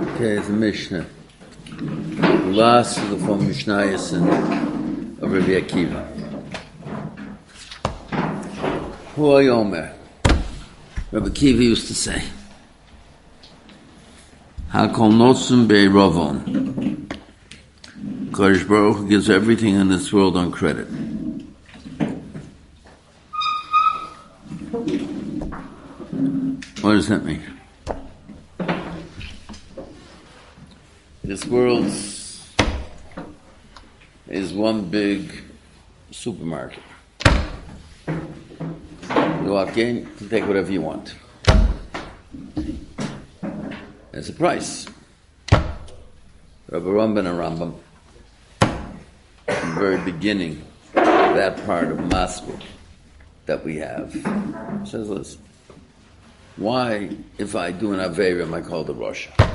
Okay, the Mishnah. The last of the four Mishnayos of Rabbi Akiva. Hu Yomer. Rabbi Akiva used to say, Hakol Notzim Be'erovon. Kodesh Baruch gives everything in this world on credit. What does that mean? This world is one big supermarket. You walk in, you take whatever you want. There's a price. Rabbi Rambam and Rambam, very beginning, that part of Moscow that we have, says, listen, why, if I do an Aveira, am I called a Russia?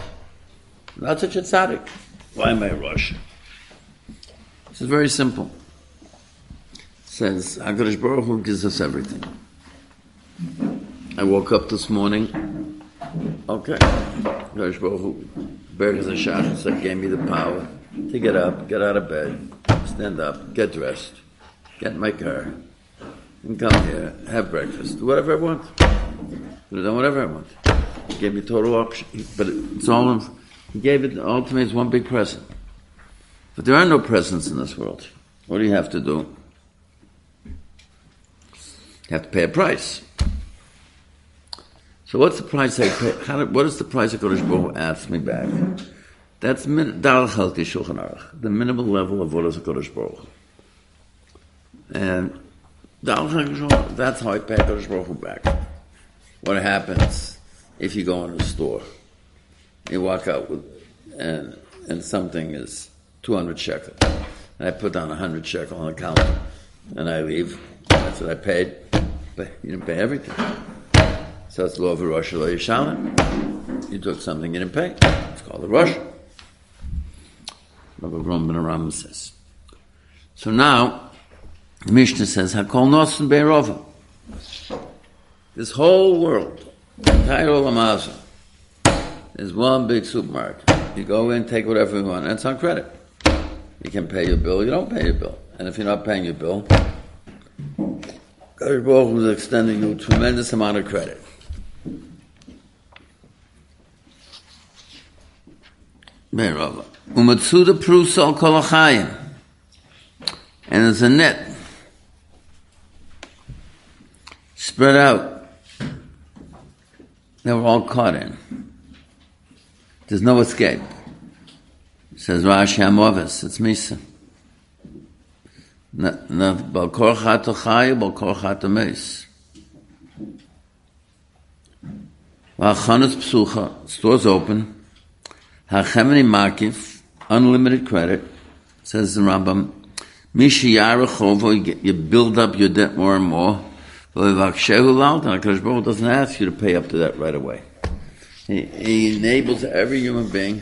Not such a tzaddik. Why am I Russia? This is very simple. It says, HaKadosh Baruch Hu gives us everything. I woke up this morning, okay, HaKadosh Baruch Hu, Berg Hashem said, gave me the power to get up, get out of bed, stand up, get dressed, get in my car, and come here, have breakfast, do whatever I want. Could have done whatever I want. He gave me total option, but it's all in, he gave it me as one big present. But there are no presents in this world. What do you have to do? You have to pay a price. So what's the price I pay? Did, what is the price Kodesh Baruch asked me back? That's min, the minimal level of what is Kodesh Baruch. And that's how I pay Kodesh Baruch back. What happens if you go in a store? You walk out with, and, and something is 200 shekel. And I put down 100 shekel on the counter, and I leave. That's what I paid. But you didn't pay everything. So it's law of Rosh Hashanah. You took something you didn't pay. It's called a Rosh. Rabbi Rambam Aram says. So now, the Mishnah says, Hakol Nosen Be'erova. This whole world, entire Olam is one big supermarket. You go in, take whatever you want, and it's on credit. You can pay your bill, you don't pay your bill. And if you're not paying your bill, God Baruch extending you a tremendous amount of credit. Umatsuda. And there's a net spread out they were all caught in. There's no escape. Says Rashi Amovis, it's Misa. Balkor chato chay, meis. V'achanas psucha, stores open. Hachemini makif, unlimited credit. Says the Rambam, Mishi Yarachovo, you build up your debt more and more. HaKadosh Baruch doesn't ask you to pay up to that right away. He, he enables every human being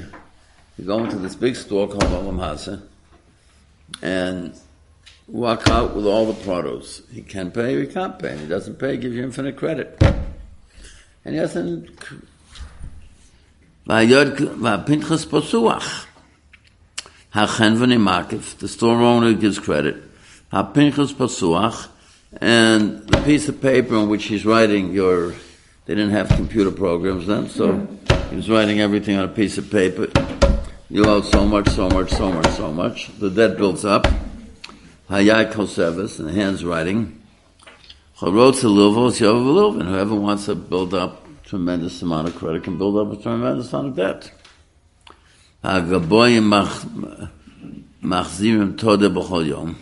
to go into this big store called Olam Hasa and walk out with all the produce. He can pay he can't pay. he doesn't pay, he gives you infinite credit. And he doesn't... The store owner gives credit. And the piece of paper on which he's writing your they didn't have computer programs then so he was writing everything on a piece of paper. You owe so much so much so much so much. The debt builds up. Hayai kosevis and the hands writing. Charotz luvos yov and whoever wants to build up tremendous amount of credit can build up a tremendous amount of debt. Hagaboyim machzirim tode b'chol yom.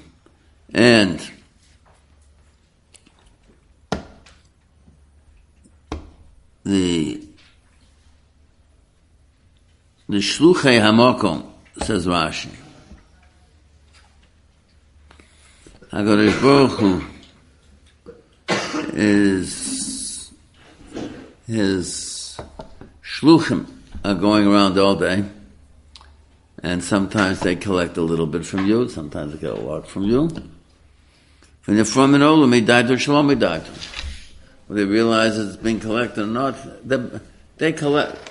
And the the shluchei hamakom says Rashi. Hakadosh Baruch Hu is his shluchim are going around all day, and sometimes they collect a little bit from you, sometimes they get a lot from you. When you're from an olam, he died to shalom, he died they realize it's being collected or not, they, they collect.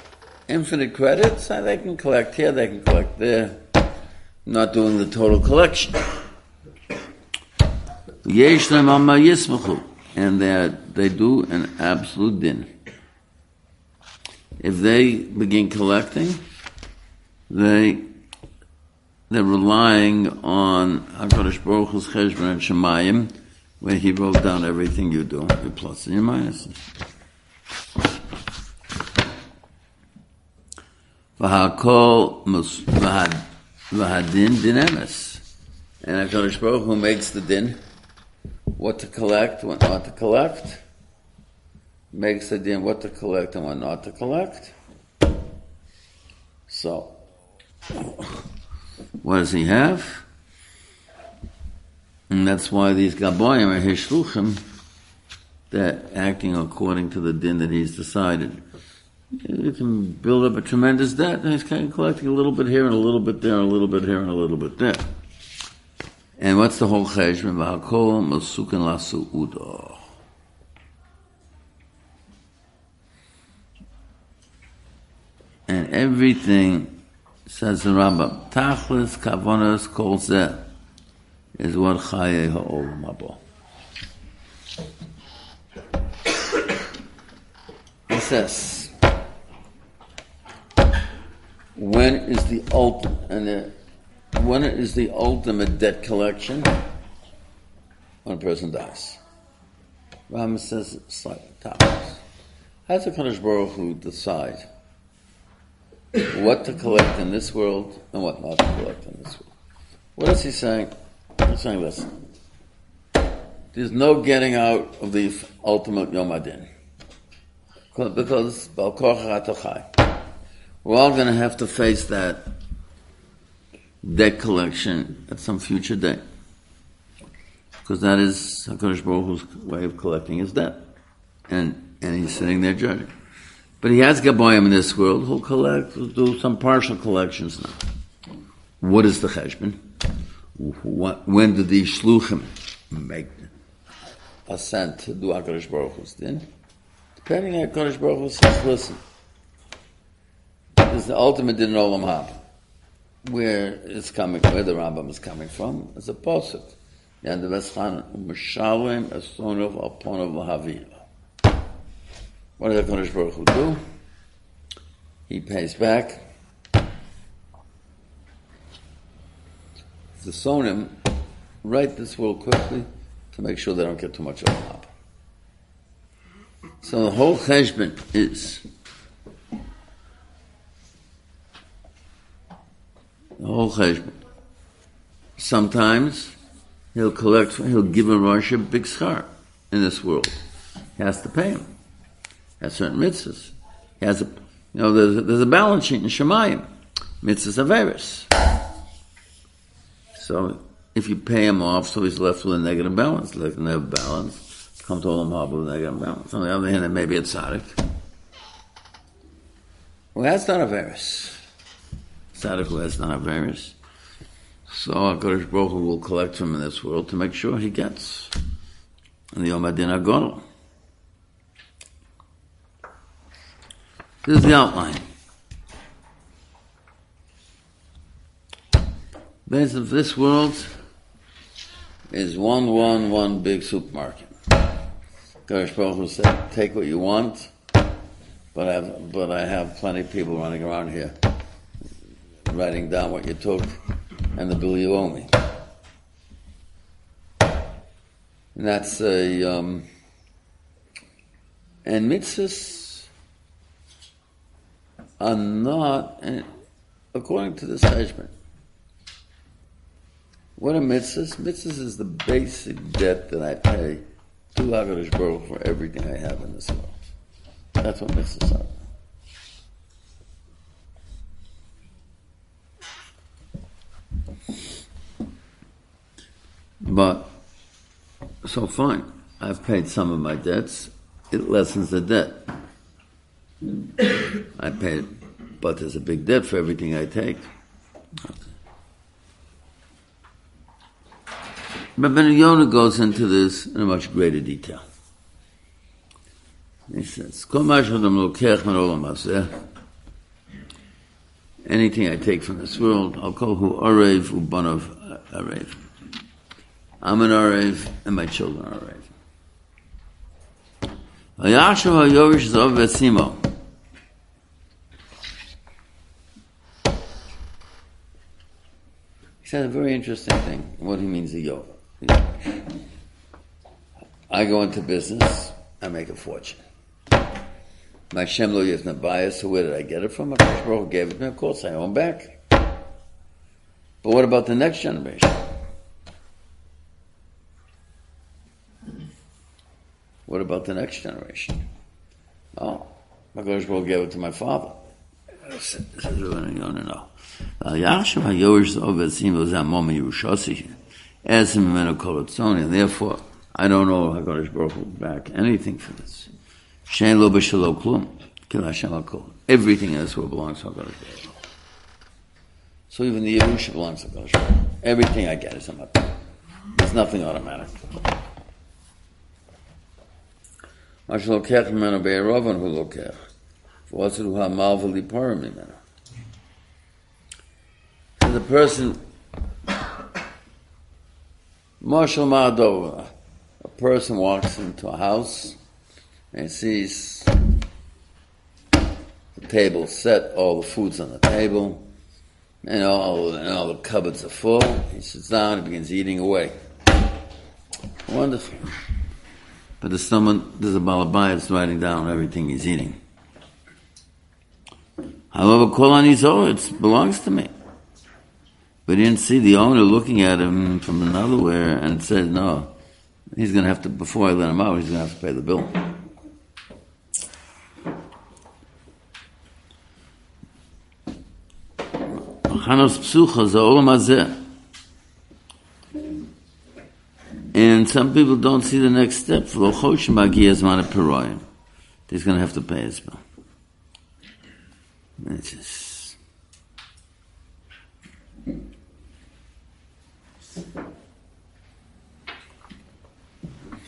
infinite credits, and they can collect here, they can collect there, not doing the total collection. And that they do an absolute din. If they begin collecting, they they're relying on Hakadosh Baruch Hu's Cheshbon and Shemayim, where He wrote down everything you do, your plus and your minuses. V'hakol v'hadin din emes. And HaKadosh Baruch Hu makes the din, what to collect, what not to collect, makes the din what to collect and what not to collect. So, what does he have? And that's why these Gaboyim are his they're acting according to the din that he's decided. You can build up a tremendous debt, and he's kind of collecting a little bit here and a little bit there, and a little bit here and a little bit there. And what's the whole cheshbon? V'hakol masukin lasu'udo. And everything, says the Rambam, tachlis kavonas kol zeh, is what chaye ha'olam habo. He says, when is the ultimate and the, when is the ultimate debt collection? When a person dies. Rambam says slightly topics. How does the Kadosh Baruch Hu decide what to collect in this world and what not to collect in this world? What is he saying? Saying, listen, there's no getting out of the ultimate Yom Adin. Because we're all going to have to face that debt collection at some future day. Because that is HaKadosh Baruch Hu's way of collecting his debt. And, and he's sitting there judging. But he has Gabayim in this world who'll collect, who'll do some partial collections now. What is the cheshbon? When do these shluchim make assent to do HaKadosh Baruch Hu's din? Depending on HaKadosh Baruch Hu says, listen, is the ultimate din olam haba. Where it's coming, where the Rambam is coming from, is a. And the Veschan Mishalim Esonov Alponov Lahavira. What does the Kodesh Baruch Hu do? He pays back. The Sonim write this world quickly to make sure they don't get too much olam haba. So the whole cheshbon is the whole cheshbon. Sometimes he'll collect, he'll give a Rosh a big schar in this world. He has to pay him. He has certain mitzvahs. He has a, you know, there's a, there's a balance sheet in Shemayim. Mitzvahs Averis. So if you pay him off, so he's left with a negative balance, like a negative balance, come to Olam Haba with a negative balance. On the other hand, it may be a tzaddik. Well, that's not a Averis tzaddik who has not various. So HaKadosh Baruch Hu will collect from in this world to make sure he gets in the Yom Adin Agonal. This is the outline. Base of this world is one, one, one big supermarket. Kadosh Baruch said, take what you want, but I have, but I have plenty of people running around here writing down what you took and the bill you owe me. And that's a, um, and mitzvahs are not, and according to this judgment, what are mitzvahs? Mitzvahs is the basic debt that I pay to HaKadosh Baruch for everything I have in this world. That's what mitzvahs are. But, so fine, I've paid some of my debts, it lessens the debt. I paid, but there's a big debt for everything I take. Ben Yonah goes into this in a much greater detail. He says, anything I take from this world, I'll call who Arev Ubanov Arev. I'm an Arev, and my children are Arev. He said a very interesting thing, what he means a Yoga. I go into business, I make a fortune. My Shem lo yifna bias, so where did I get it from? HaKadosh Baruch gave it to me, of course I own back. But what about the next generation? What about the next generation? Oh, Baruch Hu gave it to my father. This is really no, no, no. Yachshav HaYorish Zov Etzim V'zeh Mom Yerushosich Ezim Mimenu Kol and therefore I don't know HaKadosh Baruch Hu back anything for this. Shein lo b'shalo klum. Kil Hashem hakol. Everything in this world belongs to HaKadosh Baruch Hu. So even the Yerusha belongs to HaKadosh Baruch Hu. Everything I get is on my There's nothing automatic. מה שלוקח ממנו בעירובן הוא לוקח. ועוצר הוא המל וליפור ממנו. So the person, Marshall Mardova, a person walks into a house, and sees the table set, all the food's on the table, and all, and all the cupboards are full. He sits down and begins eating away. Wonderful. But there's someone, there's a balabai that's writing down everything he's eating. However, Kolan it belongs to me. But he didn't see the owner looking at him from another where and said, no, he's going to have to, before I let him out, he's going to have to pay the bill. And some people don't see the next step. He's going to have to pay his bill. It's just...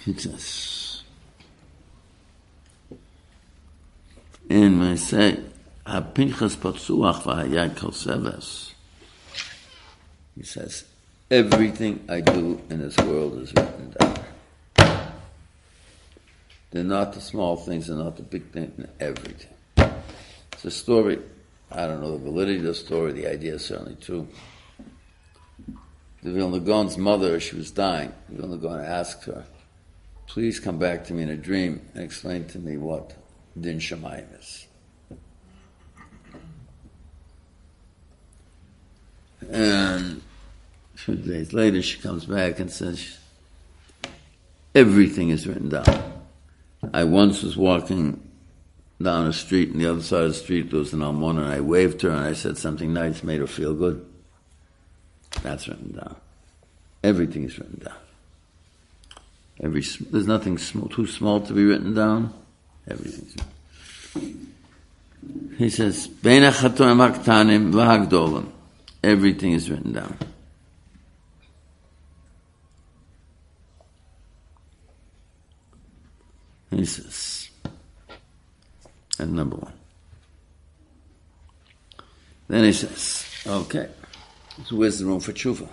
It's And when I say, Pinkas Patuach v'hayad kol seves. He says, everything I do in this world is written down. They're not the small things, they're not the big things, everything. It's a story. I don't know the validity of the story, the idea is certainly true. The Vilna Gaon's mother, she was dying. The Vilna Gaon asked her, please come back to me in a dream and explain to me what Din Shemayim is. And a few days later, she comes back and says, everything is written down. I once was walking down a street, and the other side of the street there was an almanah, and I waved her and I said something nice, made her feel good. That's written down. Everything is written down. Every there's nothing small, too small to be written down. Everything's. He says, Everything is written down. He says, and number one. Then he says, okay, so where's the room for tshuva?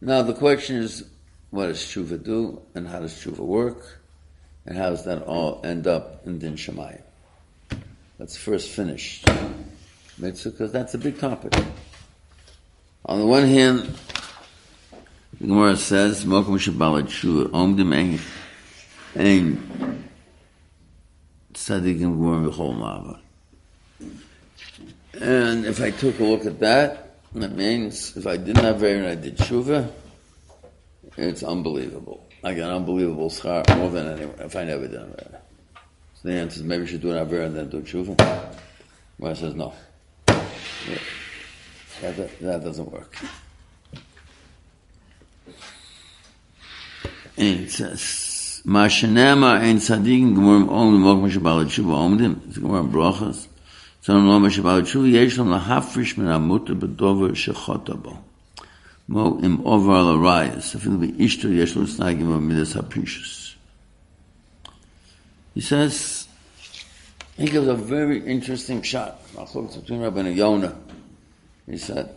Now the question is, what does tshuva do, and how does tshuva work, and how does that all end up in Din Shemayim? Let's first finish mitzvah, because that's a big topic. On the one hand, the Gemara says, "Mokum shabalat tshuva omdim ein ein tzadikim gvur v'chol ma'ava." And if I took a look at that, that means if I didn't have and I did Tshuva, it's unbelievable. I got unbelievable schar more than anyone if I never did Aver. So the answer is maybe you should do an Aver and then do Tshuva. Well, says no. Yeah. That, that doesn't work. And it says, Ma shenema ein tzadikim gemurim omdim vok mashabal tshuva omdim. It's gemurim brachas. The he says He gives a very interesting shot. between Rabbi Yonah. He said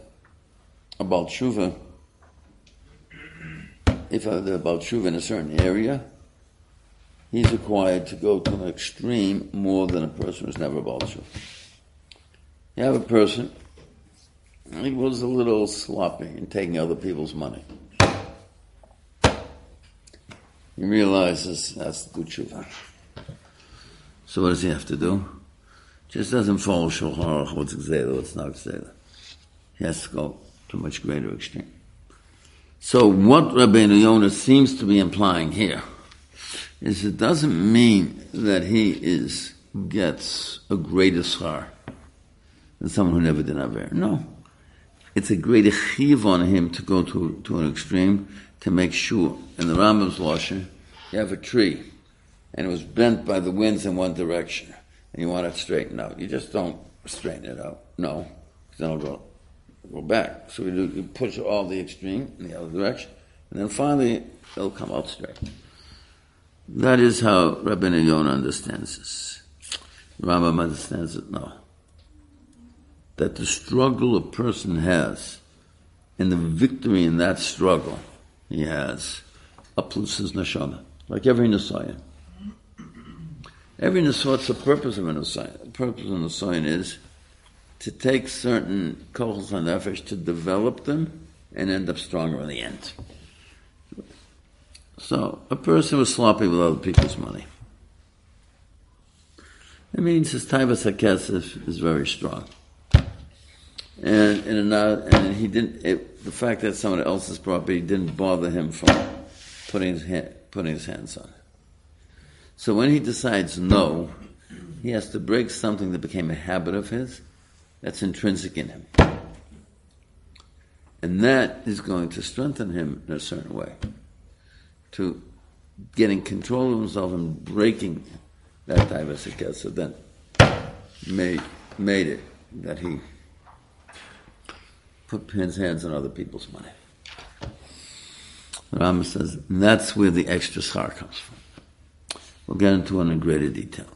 about Shuva, if uh, they're about Shuva in a certain area, he's required to go to an extreme more than a person who's never about Shuva. You have a person, he was a little sloppy in taking other people's money. He realizes that's the tshuva. So what does he have to do? Just doesn't follow Shulchan Aruch, what's Gzela, what's not Gzela. He has to go to a much greater extreme. So what Rabbeinu Yonah seems to be implying here is it doesn't mean that he is gets a greater schar than someone who never did Aver. No. It's a great chiv on him to go to, to an extreme to make sure. In the Rambam's Lashon, you have a tree, and it was bent by the winds in one direction, and you want it straightened out. You just don't straighten it out. No, because then it'll go, go back. So you, do, you push all the extreme in the other direction, and then finally it'll come out straight. That is how Rabbi Yonah understands this. Rambam understands it no. That the struggle a person has, and the victory in that struggle, he has uplifts his neshama, like every Nisayan. Every what's the purpose of a Nisayan? The purpose of a Nisayan is to take certain kochos and nefesh, to develop them, and end up stronger in the end. So, a person was sloppy with other people's money. It means his taivas hakesef is very strong. And, and, and he didn't, it, the fact that someone else's property didn't bother him from putting his, hand, putting his hands on it. So when he decides no, he has to break something that became a habit of his that's intrinsic in him. And that is going to strengthen him in a certain way. To getting control of himself and breaking that of So then made, made it that he put his hands on other people's money. Rambam says that's where the extra schar comes from. We'll get into it in greater detail.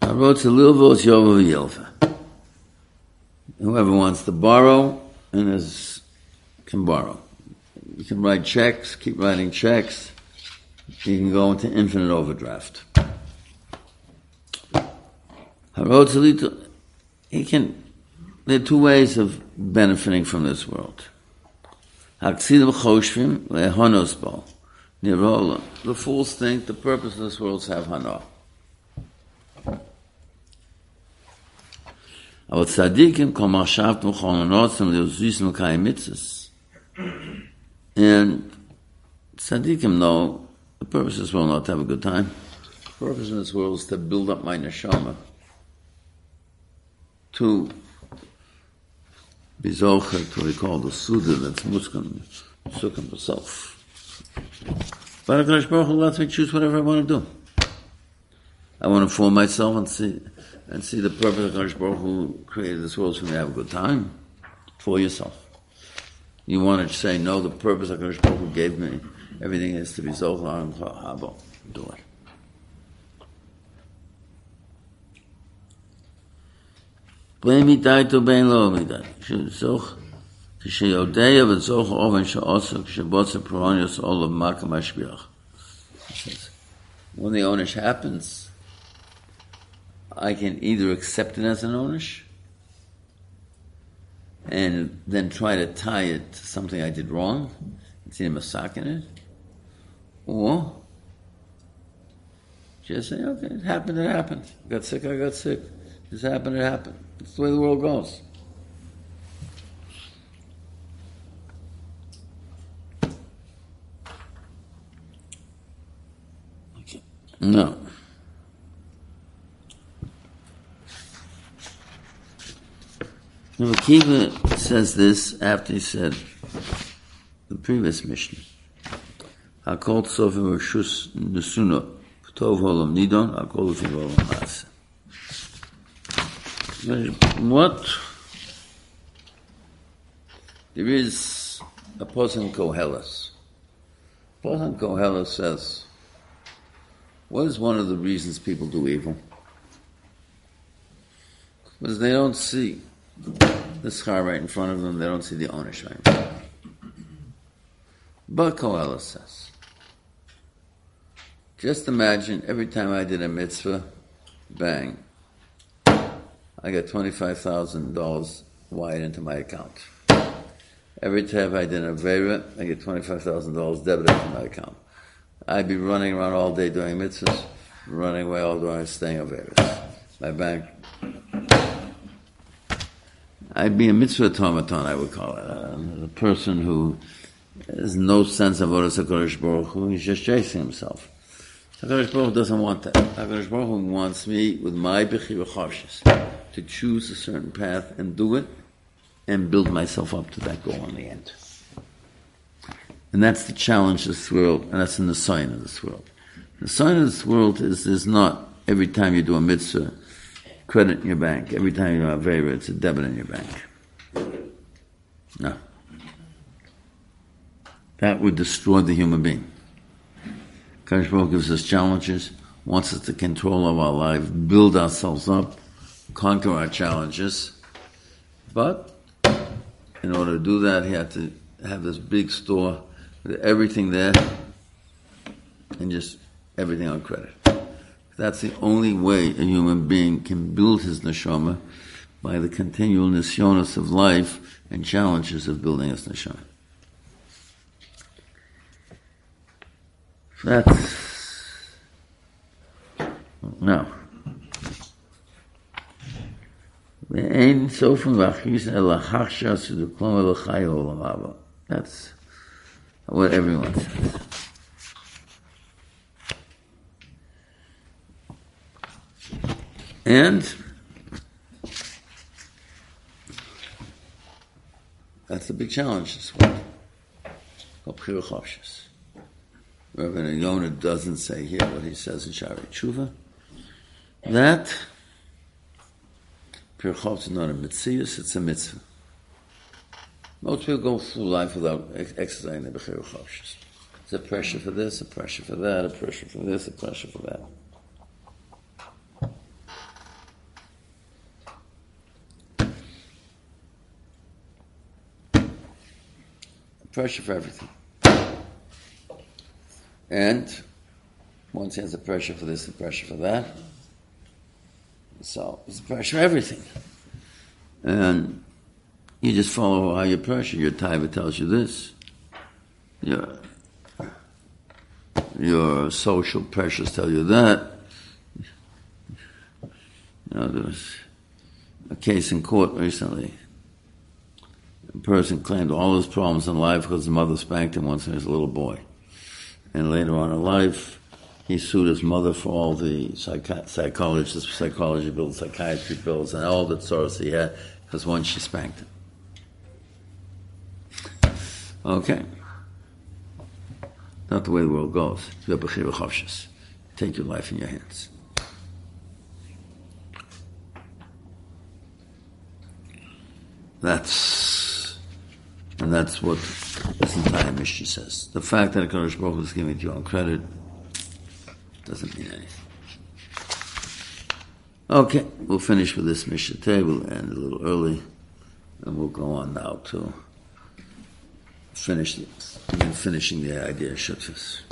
I wrote to Lilvos Yova Yelva. Whoever wants to borrow and is, can borrow. You can write checks, keep writing checks. You can go into infinite overdraft. He can. There are two ways of benefiting from this world. The fools think the purpose of this world is to have hana. And tzaddikim know the purpose of this world not to have a good time. The purpose of this world is to build up my neshama, to be zocher to recall the suda that's muskan, sukkah himself. But HaKadosh Baruch Hu lets me choose whatever I want to do. I want to fool myself and see and see the purpose of Baruch Hu created this world so we have a good time. For yourself. You want to say, no, the purpose of HaKadosh Baruch Hu gave me everything is to be Zohar and Habo. Do it. בין מדייתו ובין לא מדייתו. שזוך, כשיודע וזוך אופן שעושה כשבוצע פרוניוס עולו מקם השביח. When the onish happens, I can either accept it as an onish and then try to tie it to something I did wrong and see a masak in it, or just say, okay, it happened, it happened. I got sick, I got sick. This happened, it happened. That's the way the world goes. Okay. No. Now, Akiva says this after he said the previous Mishnah. Hakol Tzofim Rishus Nesuno Tov Holam Nidon Hakol Tzofim Holam Maaseh. What There is a person Koheles. Person Koheles says, what is one of the reasons people do evil? Because they don't see the schar right in front of them, they don't see the owner's right But Koheles says, just imagine every time I did a mitzvah, bang, I got $25,000 wired into my account. Every time I did a Avera, I get $25,000 debited into my account. I'd be running around all day doing mitzvahs, running away all day staying Averas. My bank. I'd be a mitzvah automaton, I would call it. Uh, a person who has no sense of what is HaKadosh Baruch Hu, he's just chasing himself. HaKadosh Baruch Hu doesn't want that. HaKadosh Baruch Hu wants me with my Bechir to choose a certain path and do it and build myself up to that goal in the end. And that's the challenge of this world, and that's in the sign of this world. The sign of this world is, is not every time you do a mitzvah, credit in your bank. Every time you do a favor, it's a debit in your bank. No. That would destroy the human being. Baruch gives us challenges, wants us to control of our life, build ourselves up, conquer our challenges. But in order to do that, he had to have this big store with everything there and just everything on credit. That's the only way a human being can build his neshama by the continual nisyonos of life and challenges of building his neshama. That's now. That's what everyone says. And that's the big challenge this week. Rabbeinu Yonah doesn't say here what he says in Shaarei Tshuva. That Pirchot is not a mitzvah, it's a mitzvah. Most people go through life without exercising the Bechir It's a pressure for this, a pressure for that, a pressure for this, a pressure for that. Pressure for everything. And once he has a pressure for this, a pressure for that. So it's pressure everything. And you just follow how you pressure. Your taiva tells you this. Your, your social pressures tell you that. You know, there was a case in court recently. Person claimed all his problems in life because his mother spanked him once when he was a little boy. And later on in life, he sued his mother for all the psychi- psychologist, psychology bills, psychiatry bills, and all the sorrows he had because once she spanked him. Okay. Not the way the world goes. Take your life in your hands. That's and that's what this entire Mishnah says. The fact that Hakadosh Baruch is giving it you on credit doesn't mean anything. Okay, we'll finish with this Mishnah. We'll end a little early, and we'll go on now to finish, finishing the idea of Shutfus.